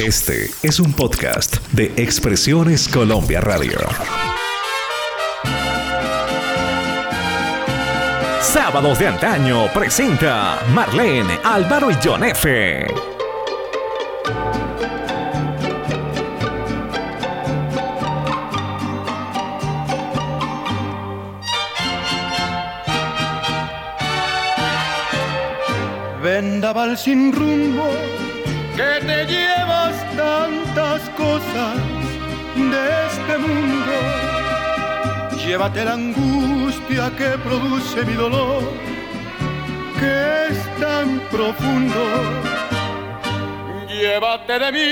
Este es un podcast de Expresiones Colombia Radio. Sábados de antaño presenta Marlene, Álvaro y John F. Vendaval sin rumbo que te tantas cosas de este mundo. Llévate la angustia que produce mi dolor, que es tan profundo. Llévate de mí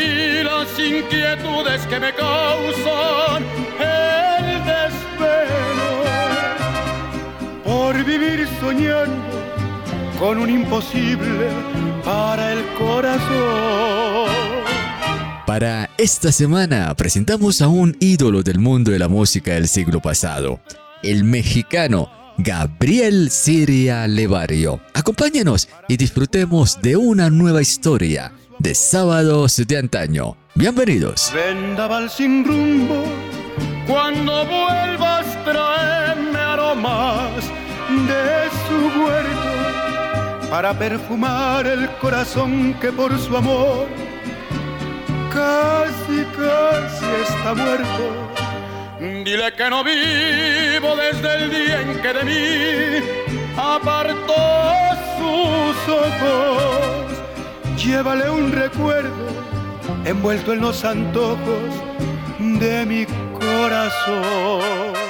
las inquietudes que me causan el desvelo por vivir soñando con un imposible para el corazón. Para esta semana presentamos a un ídolo del mundo de la música del siglo pasado, el mexicano Gabriel Siria Levario. Acompáñenos y disfrutemos de una nueva historia de sábados de antaño. Bienvenidos. Sin rumbo, cuando vuelvas aromas de su huerto para perfumar el corazón que por su amor casi, casi está muerto. Dile que no vivo desde el día en que de mí apartó sus ojos. Llévale un recuerdo envuelto en los antojos de mi corazón.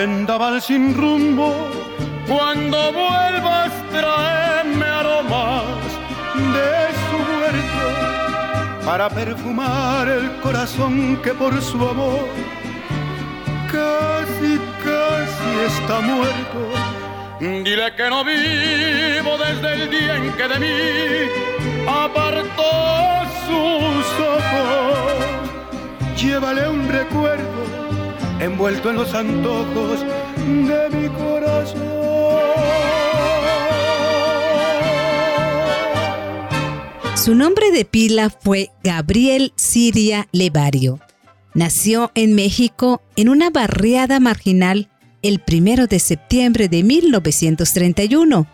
Vendaval sin rumbo, cuando vuelvas traerme aromas de su huerto para perfumar el corazón que por su amor casi, casi está muerto. Dile que no vivo desde el día en que de mí apartó envuelto en los antojos de mi corazón. Su nombre de pila fue Gabriel Siria Levario. Nació en México en una barriada marginal el primero de septiembre de 1931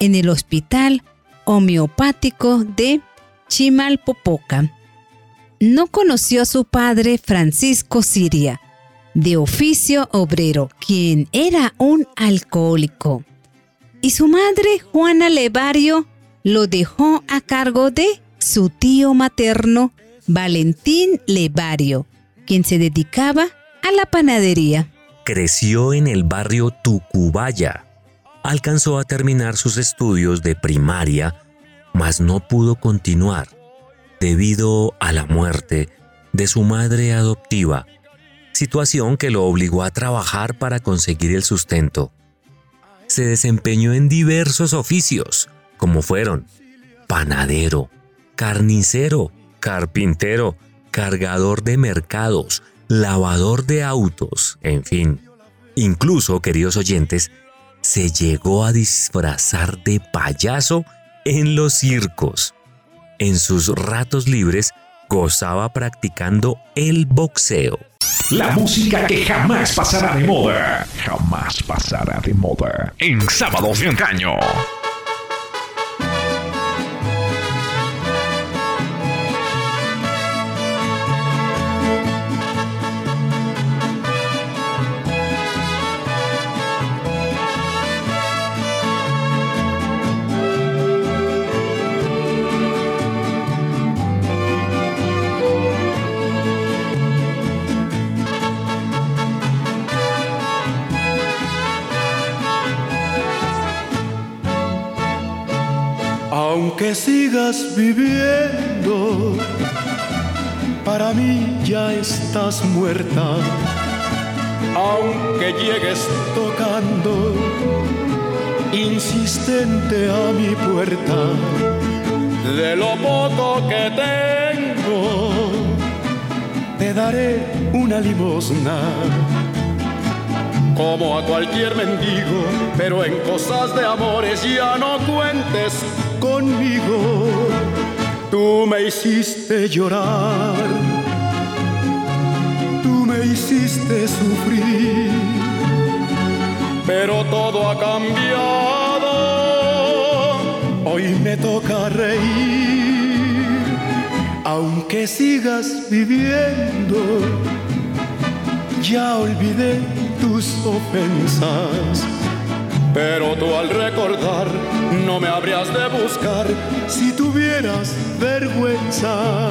en el Hospital Homeopático de Chimalpopoca. No conoció a su padre Francisco Siria, de oficio obrero, quien era un alcohólico. Y su madre, Juana Levario, lo dejó a cargo de su tío materno, Valentín Levario, quien se dedicaba a la panadería. Creció en el barrio Tucubaya. Alcanzó a terminar sus estudios de primaria, mas no pudo continuar debido a la muerte de su madre adoptiva, situación que lo obligó a trabajar para conseguir el sustento. Se desempeñó en diversos oficios, como fueron panadero, carnicero, carpintero, cargador de mercados, lavador de autos, en fin. Incluso, queridos oyentes, se llegó a disfrazar de payaso en los circos. En sus ratos libres gozaba practicando el boxeo. La música que jamás pasará de moda. Jamás pasará de moda. En sábados de antaño. Viviendo, para mí ya estás muerta. Aunque llegues tocando, insistente a mi puerta, de lo poco que tengo, te daré una limosna como a cualquier mendigo, pero en cosas de amores ya no cuentes conmigo. Tú me hiciste llorar, tú me hiciste sufrir, pero todo ha cambiado. Hoy me toca reír, aunque sigas viviendo. Ya olvidé tus ofensas. Pero tú al recordar no me habrías de buscar si tuvieras vergüenza.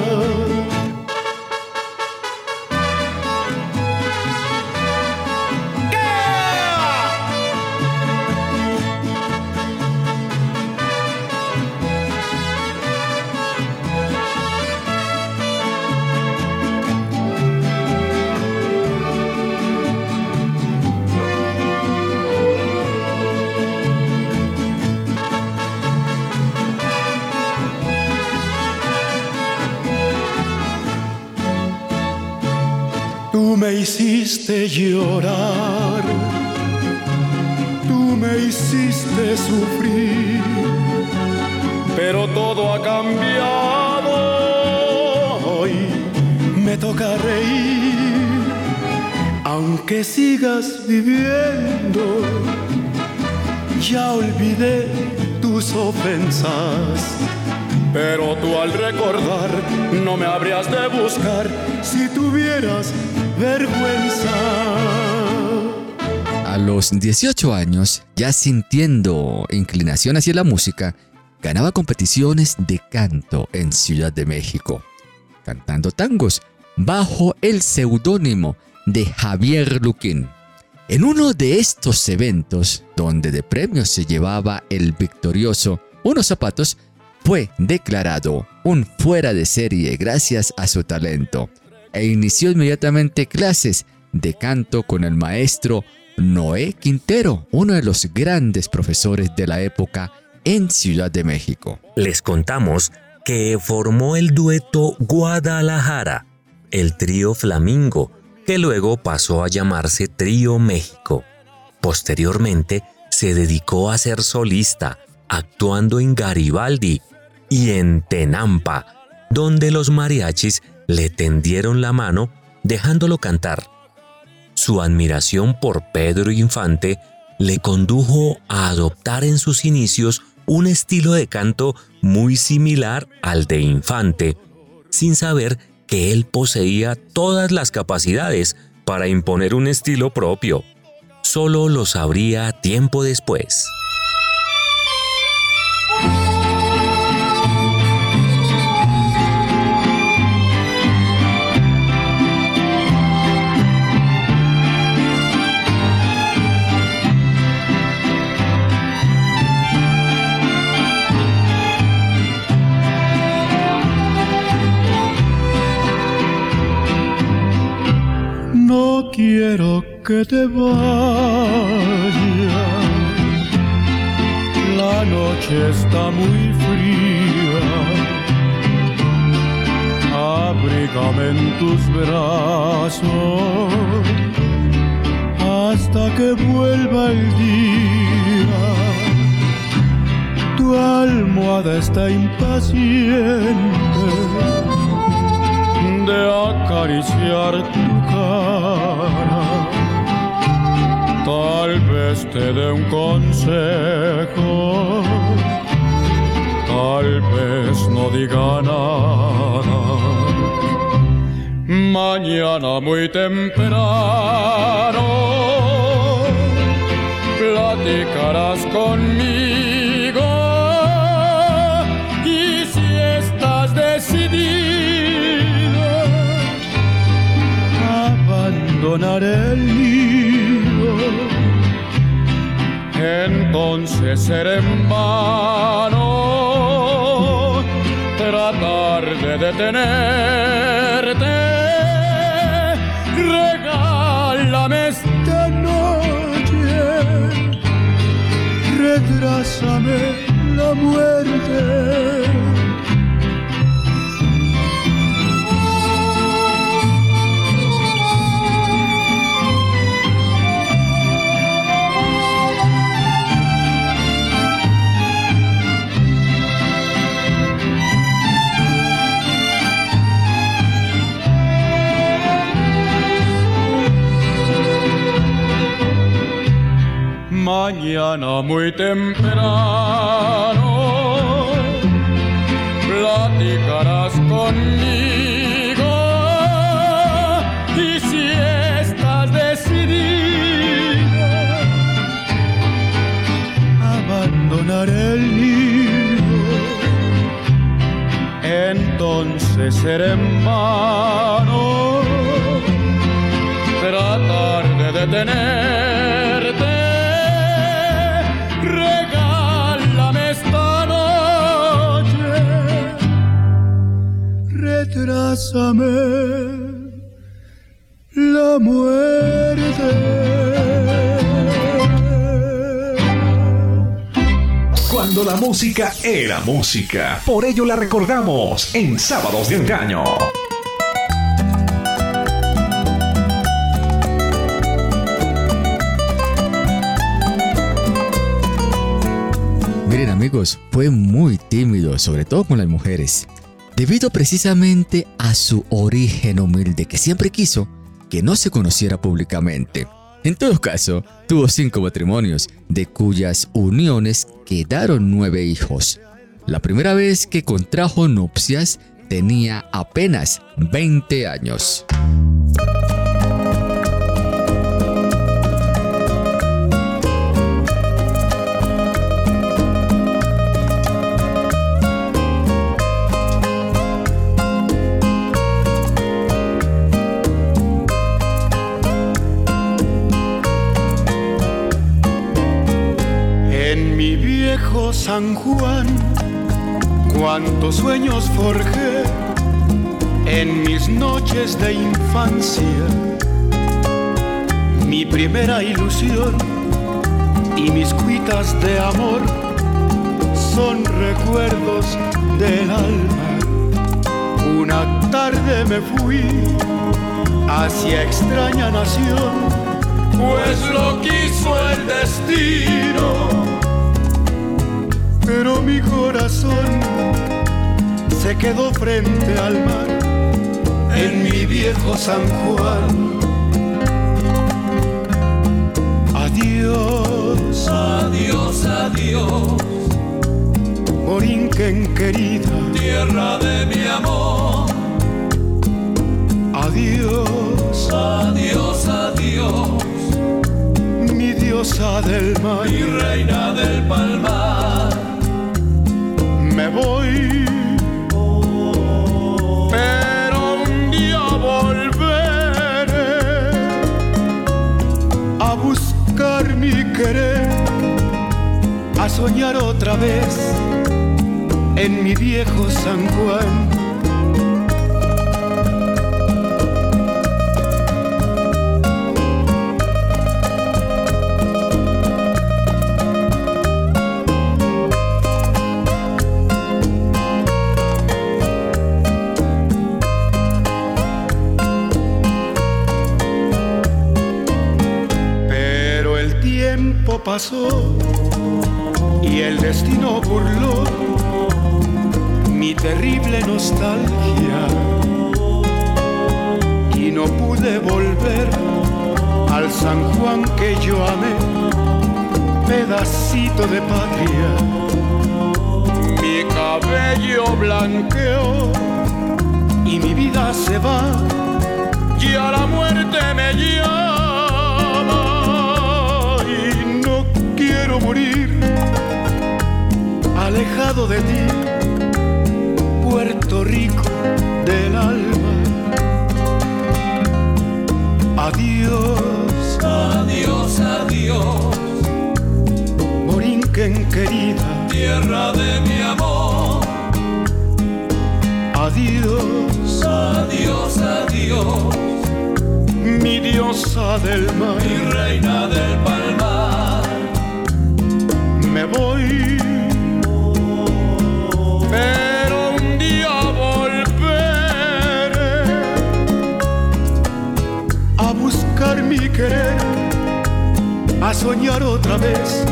Pero tú al recordar no me habrías de buscar si tuvieras vergüenza. A los 18 años, ya sintiendo inclinación hacia la música, ganaba competiciones de canto en Ciudad de México, cantando tangos bajo el seudónimo de Javier Luquín. En uno de estos eventos, donde de premio se llevaba el victorioso unos zapatos, fue declarado un fuera de serie gracias a su talento e inició inmediatamente clases de canto con el maestro Noé Quintero, uno de los grandes profesores de la época en Ciudad de México. Les contamos que formó el dueto Guadalajara, el trío Flamingo, que luego pasó a llamarse Trío México. Posteriormente se dedicó a ser solista, actuando en Garibaldi y en Tenampa, donde los mariachis le tendieron la mano dejándolo cantar. Su admiración por Pedro Infante le condujo a adoptar en sus inicios un estilo de canto muy similar al de Infante, sin saber que él poseía todas las capacidades para imponer un estilo propio. Solo lo sabría tiempo después. Quiero que te vayas. La noche está muy fría. Abrígame en tus brazos hasta que vuelva el día. Tu almohada está impaciente de acariciar tu Tal vez te dé un consejo, tal vez no diga nada. Mañana muy temprano platicarás conmigo el entonces seré en vano tratar de detenerte. Regálame esta noche, retrásame la muerte mañana muy temprano platicarás conmigo. Y si estás decidida abandonar el nido entonces seré en tratar de detenerte la muerte. Cuando la música era música, por ello la recordamos en Sábados de Engaño. Miren amigos, fue muy tímido, sobre todo con las mujeres debido precisamente a su origen humilde que siempre quiso que no se conociera públicamente. En todo caso, tuvo cinco matrimonios, de cuyas uniones quedaron nueve hijos. La primera vez que contrajo nupcias tenía apenas 20 años. San Juan, cuántos sueños forjé en mis noches de infancia. Mi primera ilusión y mis cuitas de amor son recuerdos del alma. Una tarde me fui hacia extraña nación, pues lo quiso el destino pero mi corazón se quedó frente al mar en mi viejo San Juan. Adiós, adiós, adiós. Borinquen querida, tierra de mi amor. Adiós, adiós, adiós. Mi diosa del mar, mi reina del palmar me voy. Pero un día volveré a buscar mi querer, a soñar otra vez en mi viejo San Juan pasó y el destino burló mi terrible nostalgia y no pude volver al San Juan que yo amé, pedacito de patria. Mi cabello blanqueó y mi vida se va y a la muerte me llama quiero morir alejado de ti, Puerto Rico del alma. Adiós, adiós, adiós. Morinquen querida, tierra de mi amor. Adiós, adiós, adiós, mi diosa del mar. mi reina del palmar. Me voy, pero un día volveré a buscar mi querer, a soñar otra vez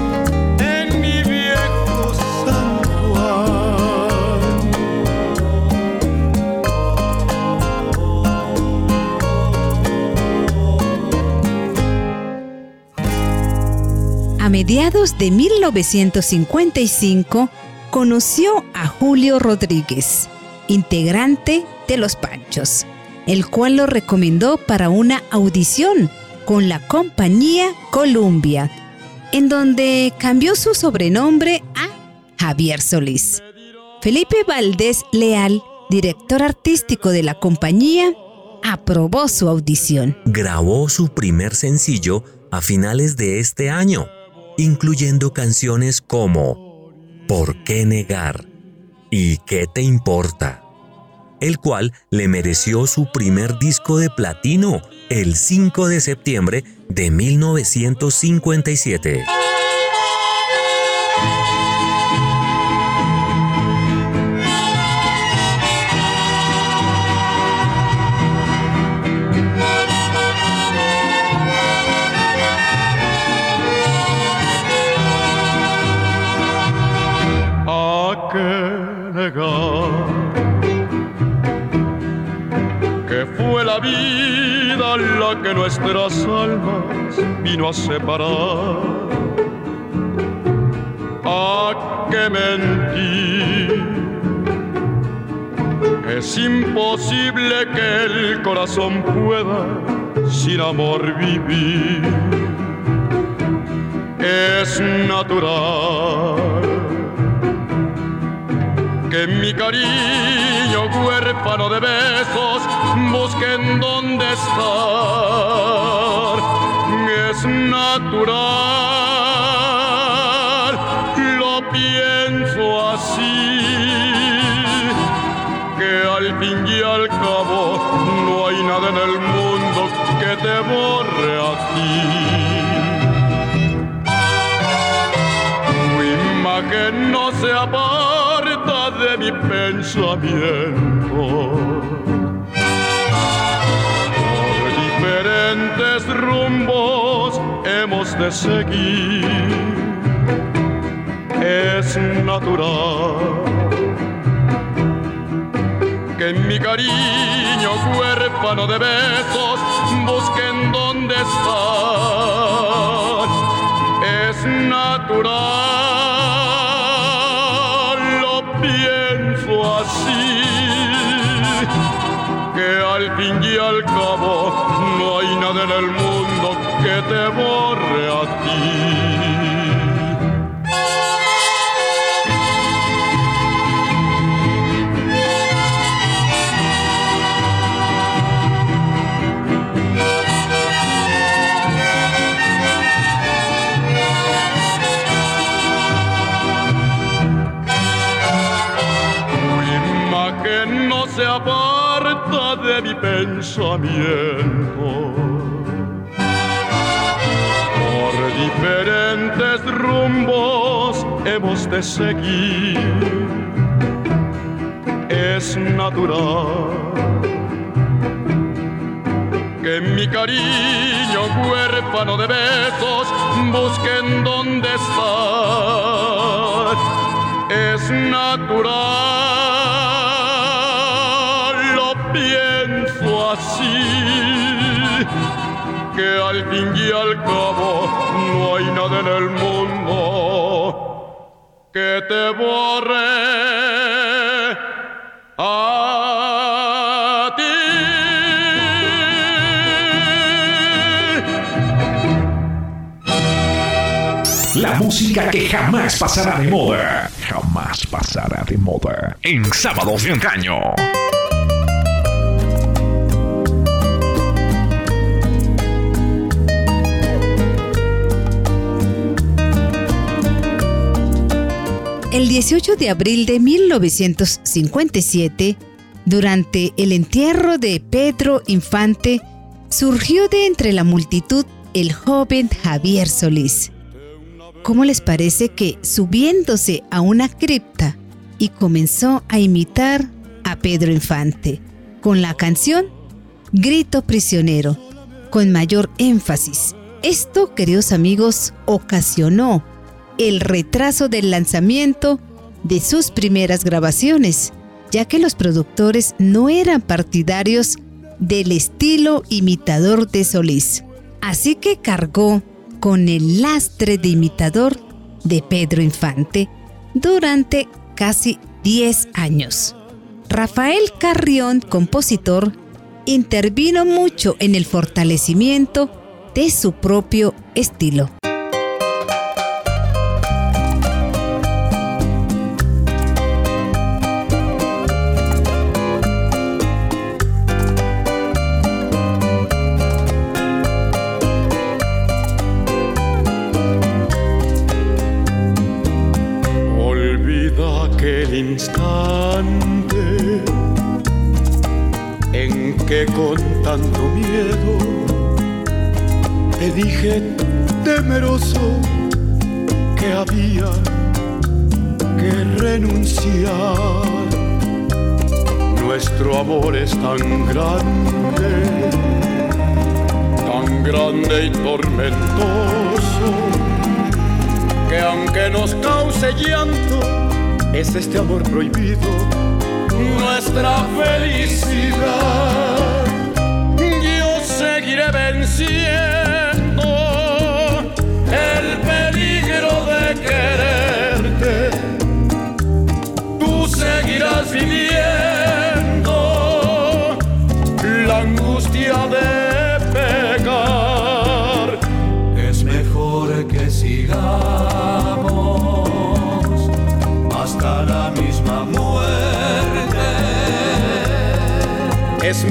mediados de 1955 conoció a Julio Rodríguez, integrante de Los Panchos, el cual lo recomendó para una audición con la compañía Columbia, en donde cambió su sobrenombre a Javier Solís. Felipe Valdés Leal, director artístico de la compañía, aprobó su audición. grabó su primer sencillo a finales de este año, incluyendo canciones como ¿Por qué negar? ¿Y qué te importa? el cual le mereció su primer disco de platino el 5 de septiembre de 1957. Que fue la vida la que nuestras almas vino a separar. ¿A qué mentir? Es imposible que el corazón pueda sin amor vivir. Es natural que mi cariño huérfano de besos busquen dónde estar. Es natural, lo pienso así, que al fin y al cabo no hay nada en el mundo que te borre a ti. Tu imagen no se mi Por diferentes rumbos hemos de seguir. Es natural que mi cariño huérfano de besos busquen dónde estar. Es natural, hay nada en el mundo que te borre a ti. Imagen no se aparta de mi pensamiento. Hemos de seguir. Es natural que mi cariño huérfano de besos busquen dónde estar. Es natural, lo pienso así, que al fin y al cabo no hay nada en el mundo que te borre a ti. La música que jamás pasará de moda. Jamás pasará de moda. En sábados de antaño. El 18 de abril de 1957 Durante el entierro de Pedro Infante, surgió de entre la multitud el joven Javier Solís. ¿Cómo les parece que subiéndose a una cripta y comenzó a imitar a Pedro Infante con la canción Grito Prisionero, con mayor énfasis? Esto, queridos amigos, ocasionó el retraso del lanzamiento de sus primeras grabaciones, ya que los productores no eran partidarios del estilo imitador de Solís. Así que cargó con el lastre de imitador de Pedro Infante durante casi 10 años. Rafael Carrión, compositor, intervino mucho en el fortalecimiento de su propio estilo. Aquel instante en que con tanto miedo te dije temeroso que había que renunciar. Nuestro amor es tan grande, tan grande y tormentoso, que aunque nos cause llanto, es este amor prohibido nuestra felicidad. Yo seguiré venciendo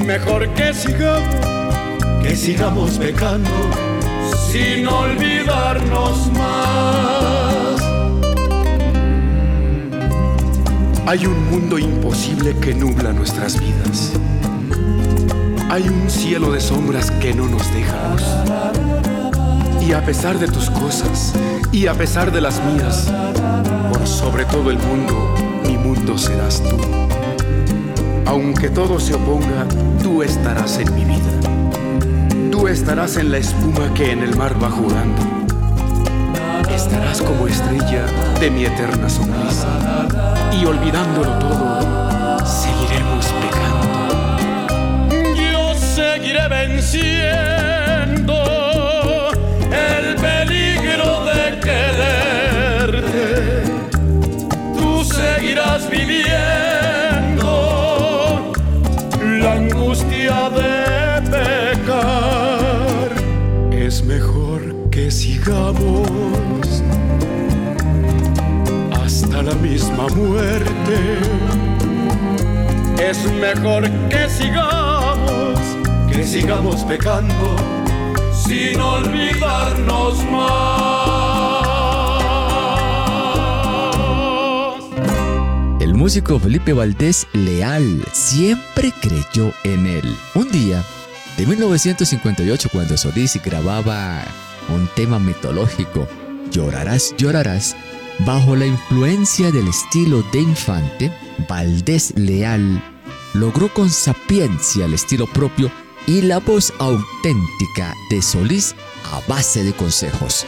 mejor que sigamos, que sigamos pecando sin olvidarnos más. Hay un mundo imposible que nubla nuestras vidas. Hay un cielo de sombras que no nos deja. Y a pesar de tus cosas, y a pesar de las mías, por sobre todo el mundo, mi mundo serás tú. Aunque todo se oponga, tú estarás en mi vida. Tú estarás en la espuma que en el mar va jugando. Estarás como estrella de mi eterna sonrisa. Y olvidándolo todo, seguiremos pecando. Yo seguiré venciendo muerte. Es mejor que sigamos, que sigamos pecando sin olvidarnos más. El músico Felipe Valdés Leal siempre creyó en él. Un día, de 1958, cuando Solís grababa un tema mitológico, Llorarás, llorarás, bajo la influencia del estilo de Infante, Valdés Leal logró con sapiencia el estilo propio y la voz auténtica de Solís a base de consejos.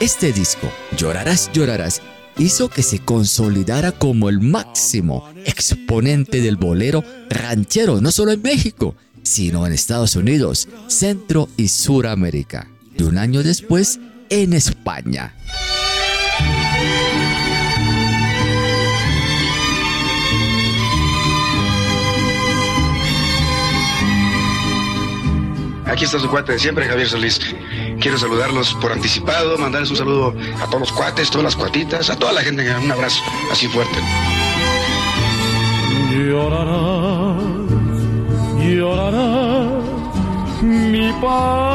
Este disco, Llorarás, llorarás, hizo que se consolidara como el máximo exponente del bolero ranchero, no solo en México, sino en Estados Unidos, Centro y Suramérica. Y un año después, en España. Aquí está su cuate de siempre, Javier Solís. Quiero saludarlos por anticipado, mandarles un saludo a todos los cuates, todas las cuatitas, a toda la gente. Un abrazo así fuerte. Llorarás, llorarás mi partida,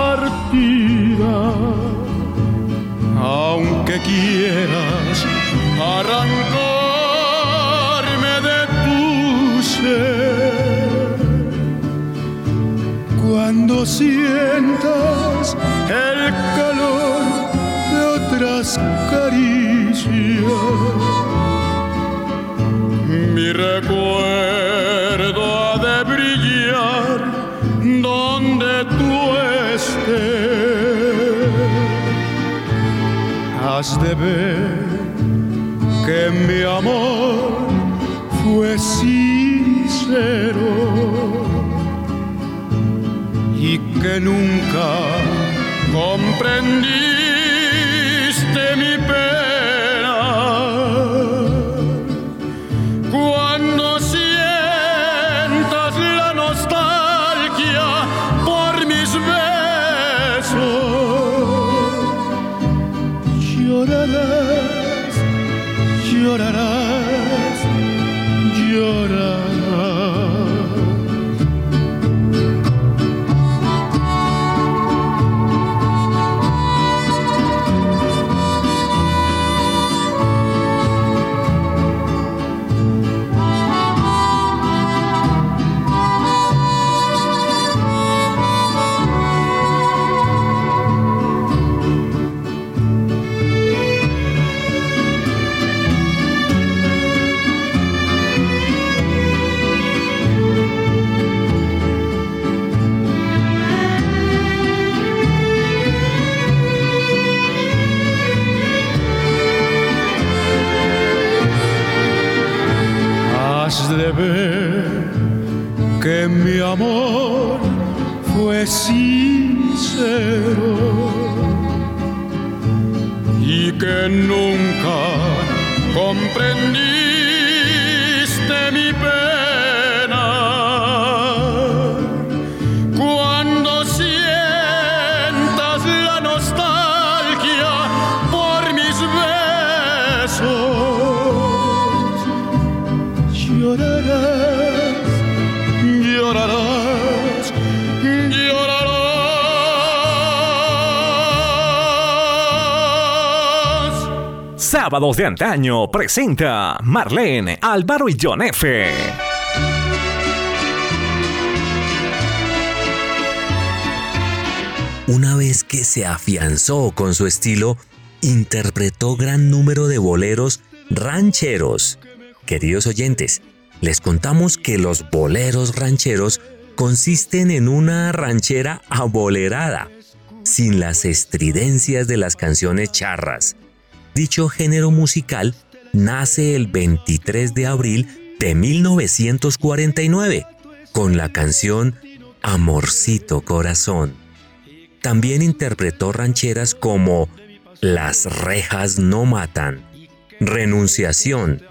aunque quieras arrancarme de tu ser cuando sientas el calor de otras caricias. Mi recuerdo ha de brillar donde tú estés. Has de ver que mi amor fue sincero que nunca comprendiste nunca comprendiste Sábados de antaño presenta Marlene, Álvaro y John F. Una vez que se afianzó con su estilo, interpretó gran número de boleros rancheros. Queridos oyentes, les contamos que los boleros rancheros consisten en una ranchera abolerada, sin las estridencias de las canciones charras. Dicho género musical nace el 23 de abril de 1949 con la canción Amorcito Corazón. También interpretó rancheras como Las rejas no matan, Renunciación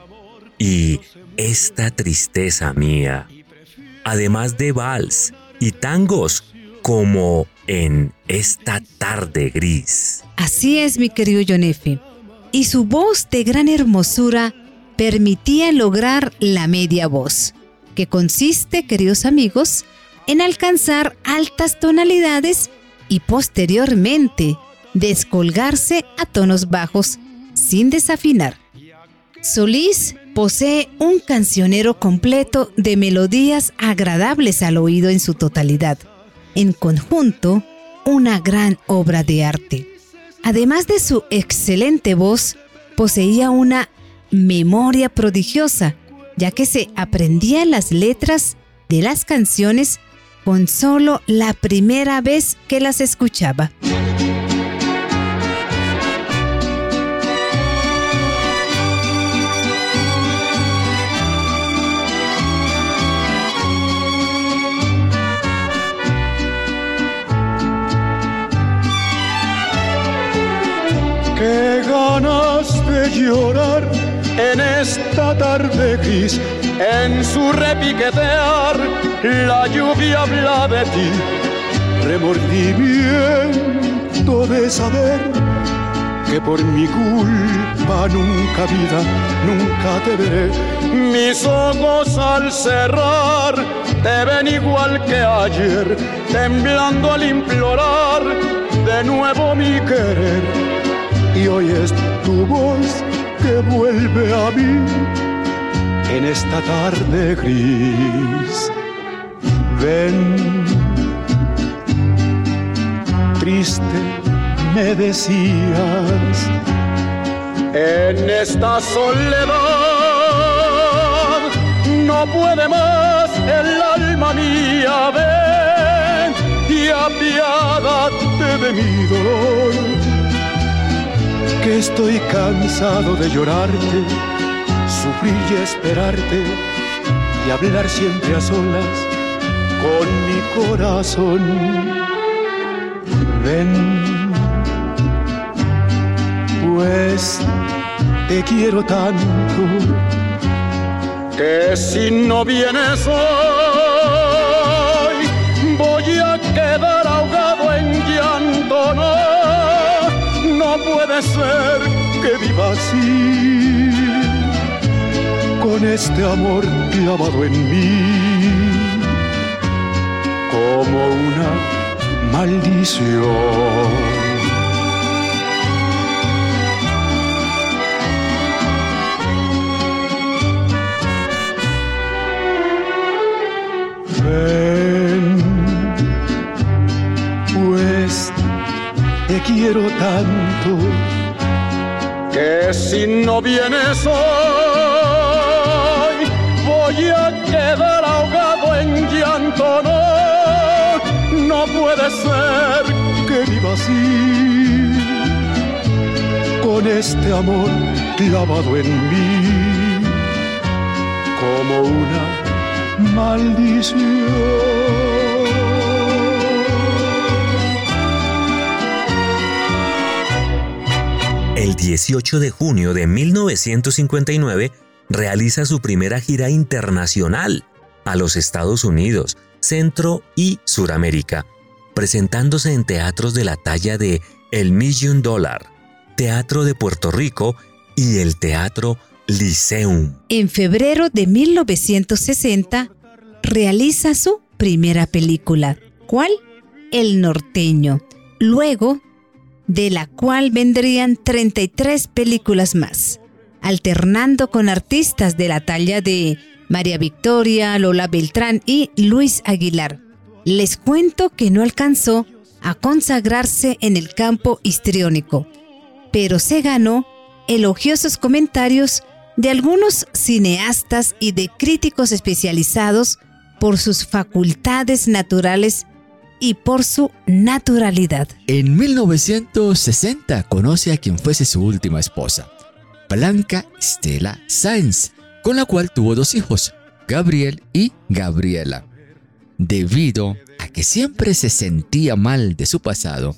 y Esta tristeza mía. Además de vals y tangos como en Esta tarde gris. Así es, mi querido John. Y su voz de gran hermosura permitía lograr la media voz, que consiste, queridos amigos, en alcanzar altas tonalidades y posteriormente descolgarse a tonos bajos sin desafinar. Solís posee un cancionero completo de melodías agradables al oído en su totalidad. En conjunto, una gran obra de arte. Además de su excelente voz, poseía una memoria prodigiosa, ya que se aprendía las letras de las canciones con solo la primera vez que las escuchaba. Llorar en esta tarde gris, en su repiquetear, la lluvia habla de ti. Remordimiento de saber que por mi culpa nunca vida, nunca te veré. Mis ojos al cerrar te ven igual que ayer, temblando al implorar de nuevo mi querer y oyes tu voz que vuelve a mí en esta tarde gris. Ven, triste me decías, en esta soledad no puede más el alma mía, ven y apiádate de mi dolor, que estoy cansado de llorarte, sufrir y esperarte y hablar siempre a solas con mi corazón. Ven, pues te quiero tanto que si no vienes hoy ser que viva así con este amor clavado en mí como una maldición. Que si no vienes hoy voy a quedar ahogado en llanto. No, no puede ser que viva así con este amor clavado en mí como una El 18 de junio de 1959 realiza su primera gira internacional a los Estados Unidos, Centro y Suramérica, presentándose en teatros de la talla de El Million Dollar, Teatro de Puerto Rico y el Teatro Liceum. En febrero de 1960 realiza su primera película, ¿cuál? El norteño, luego de la cual vendrían 33 películas más, alternando con artistas de la talla de María Victoria, Lola Beltrán y Luis Aguilar. Les cuento que no alcanzó a consagrarse en el campo histriónico, pero se ganó elogiosos comentarios de algunos cineastas y de críticos especializados por sus facultades naturales y por su naturalidad. En 1960 conoce a quien fuese su última esposa, Blanca Stella Sainz, con la cual tuvo dos hijos, Gabriel y Gabriela. Debido a que siempre se sentía mal de su pasado,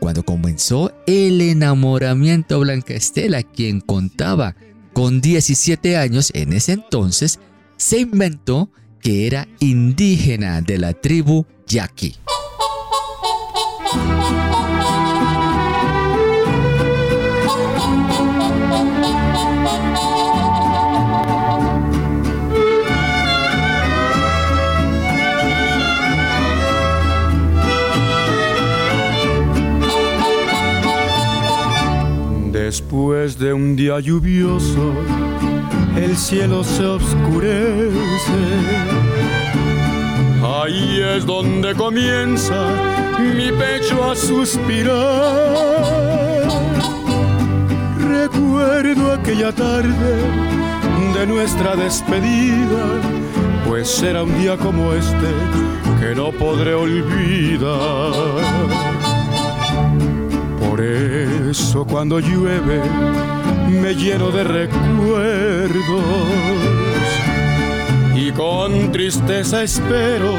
cuando comenzó el enamoramiento Blanca Estela, quien contaba con 17 años en ese entonces, se inventó que era indígena de la tribu Yaqui. Después de un día lluvioso, el cielo se oscurece. Ahí es donde comienza mi pecho a suspirar. Recuerdo aquella tarde de nuestra despedida, pues era un día como este que no podré olvidar. Por eso cuando llueve me lleno de recuerdos y con tristeza espero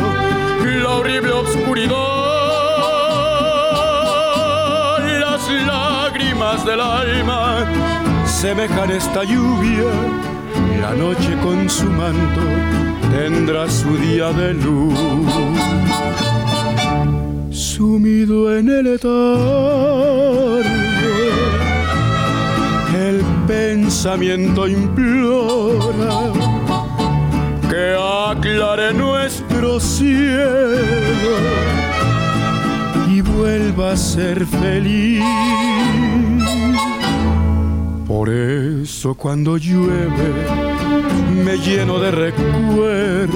la horrible oscuridad. Las lágrimas del alma semejan esta lluvia. La noche con su manto tendrá su día de luz sumido en el letargo, el pensamiento implora que aclare nuestro cielo y vuelva a ser feliz. Por eso cuando llueve me lleno de recuerdos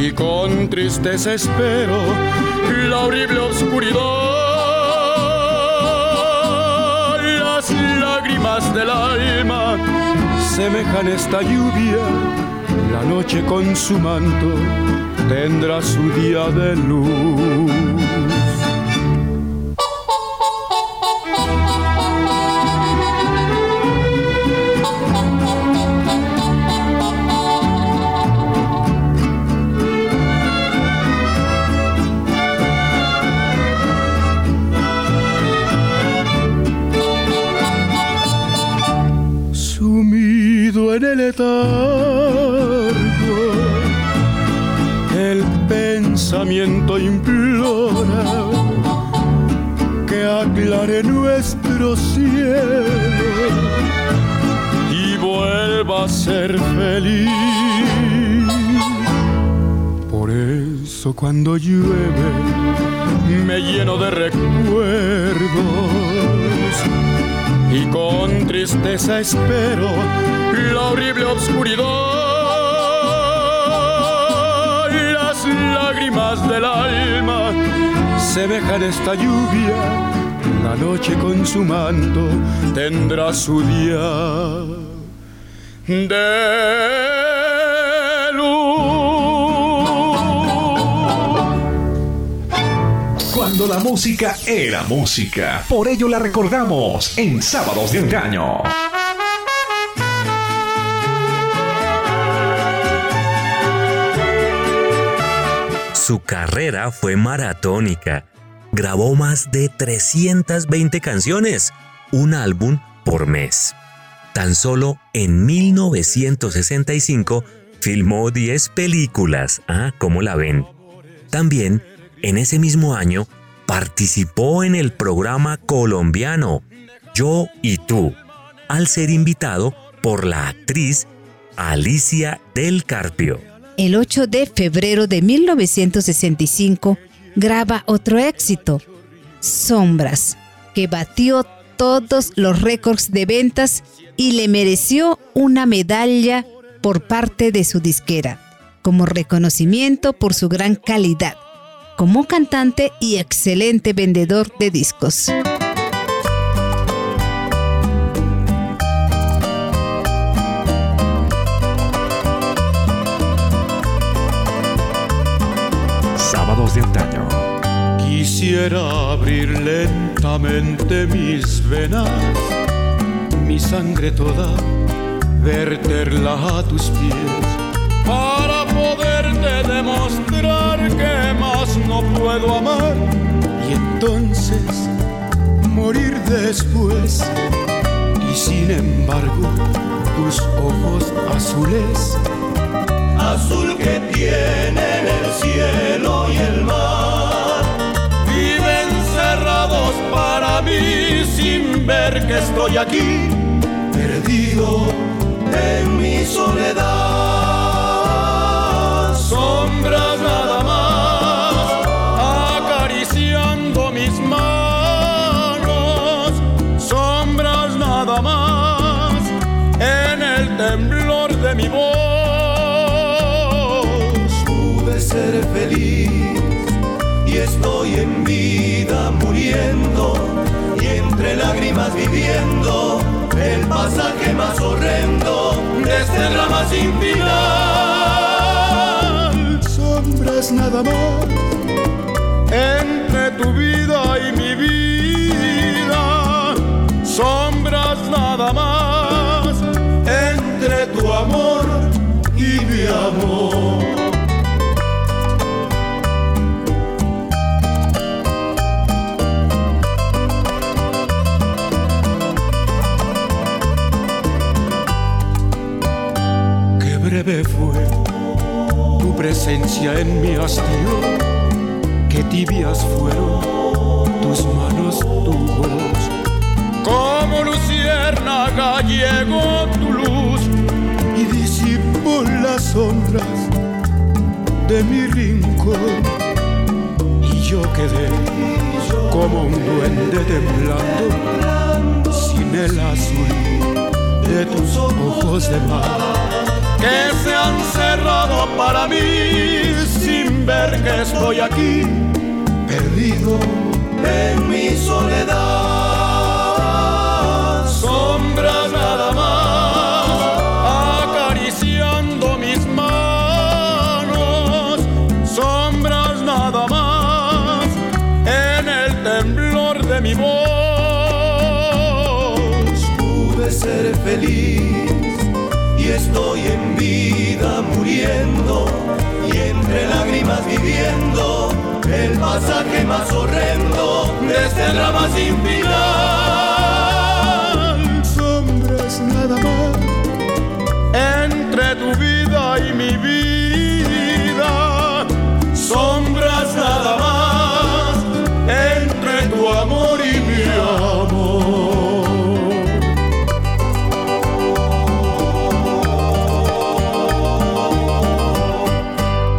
y con tristeza espero la horrible oscuridad. Del alma semejan esta lluvia, la noche con su manto tendrá su día de luz. Cuando llueve me lleno de recuerdos y con tristeza espero la horrible obscuridad. Las lágrimas del alma semejan esta lluvia. La noche con su manto tendrá su día de La música era música. Por ello la recordamos en Sábados de Engaño. Su carrera fue maratónica. Grabó más de 320 canciones, un álbum por mes. Tan solo en 1965 filmó 10 películas. Ah, ¿cómo la ven? También, en ese mismo año, participó en el programa colombiano Yo y tú, al ser invitado por la actriz Alicia del Carpio. El 8 de febrero de 1965, graba otro éxito, Sombras, que batió todos los récords de ventas y le mereció una medalla por parte de su disquera, como reconocimiento por su gran calidad, como cantante y excelente vendedor de discos. de antaño. Quisiera abrir lentamente mis venas, mi sangre toda, verterla a tus pies, para poderte demostrar que no puedo amar y entonces morir después. Y sin embargo, tus ojos azules azul que tienen el cielo y el mar. Viven cerrados para mí sin ver que estoy aquí, perdido en mi soledad. Y estoy en vida muriendo y entre lágrimas viviendo el pasaje más horrendo de este drama sin final. Sombras nada más entre tu vida y mi vida. Sombras nada más entre tu amor y mi amor. Presencia en mi hastío, que tibias fueron tus manos, tu voz. Como luciérnaga llegó tu luz y disipó las sombras de mi rincón. Y yo quedé como un duende temblando sin el azul de tus ojos de mar que se han cerrado para mí sin ver que estoy aquí, perdido en mi soledad. Sombras nada más acariciando mis manos, sombras nada más en el temblor de mi voz. Pude ser feliz estoy en vida muriendo y entre lágrimas viviendo el pasaje más horrendo de este drama sin final.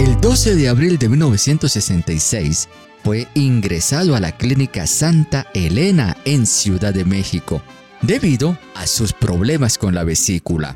El 12 de abril de 1966 fue ingresado a la clínica Santa Elena en Ciudad de México debido a sus problemas con la vesícula.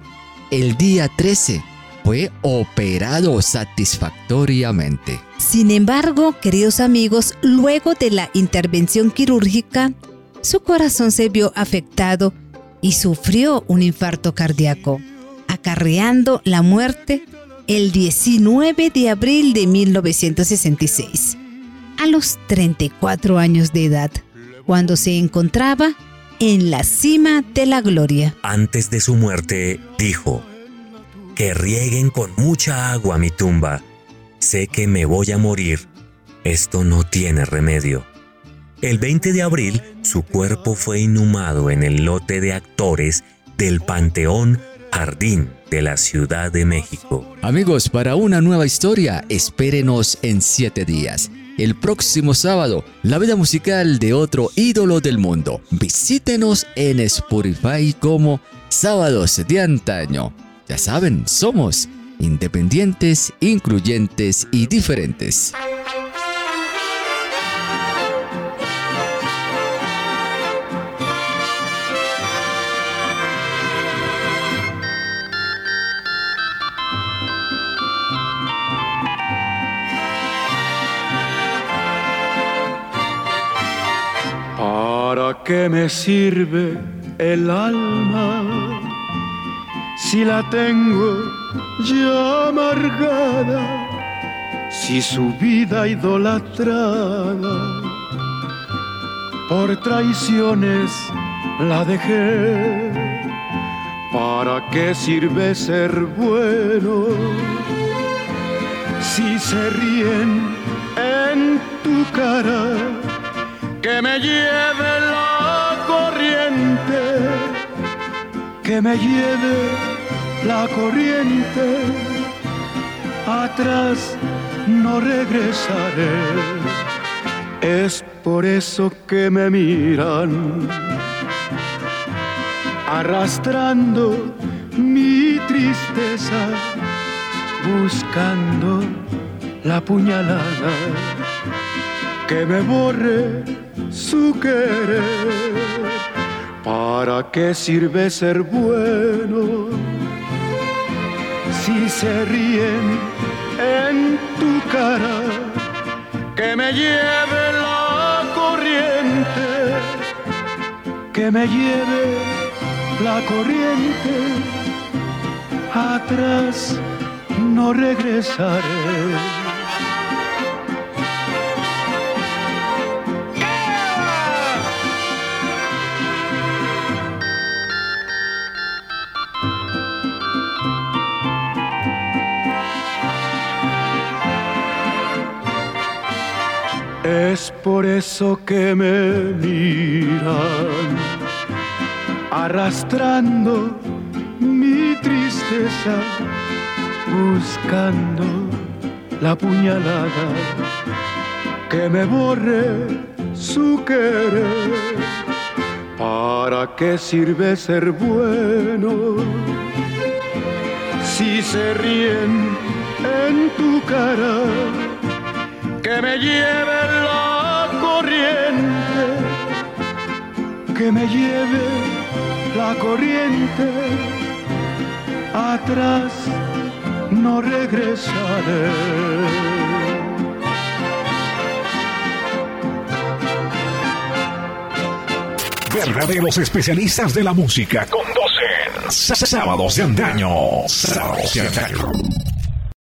El día 13 fue operado satisfactoriamente. Sin embargo, queridos amigos, luego de la intervención quirúrgica, su corazón se vio afectado y sufrió un infarto cardíaco, acarreando la muerte el 19 de abril de 1966, a los 34 años de edad, cuando se encontraba en la cima de la gloria. Antes de su muerte, dijo, que rieguen con mucha agua mi tumba. Sé que me voy a morir. Esto no tiene remedio. El 20 de abril, su cuerpo fue inhumado en el lote de actores del Panteón Jardín de la Ciudad de México. Amigos, para una nueva historia, espérenos en siete días. El próximo sábado, la vida musical de otro ídolo del mundo. Visítenos en Spotify como Sábados de Antaño. Ya saben, somos independientes, incluyentes y diferentes. Qué me sirve el alma si la tengo ya amargada? Si su vida idolatrada por traiciones la dejé. ¿Para qué sirve ser bueno si se ríen en tu cara? que me lleve la que me lleve la corriente, atrás no regresaré. Es por eso que me miran, arrastrando mi tristeza, buscando la puñalada que me borre su querer. ¿Para qué sirve ser bueno si se ríen en tu cara? Que me lleve la corriente, que me lleve la corriente, atrás no regresaré. Es por eso que me miran, arrastrando mi tristeza, buscando la puñalada que me borre su querer. ¿Para qué sirve ser bueno si se ríen en tu cara? que me lleve que me lleve la corriente, atrás no regresaré. Verdaderos especialistas de la música conducen Sábados de Antaño. Sábados de.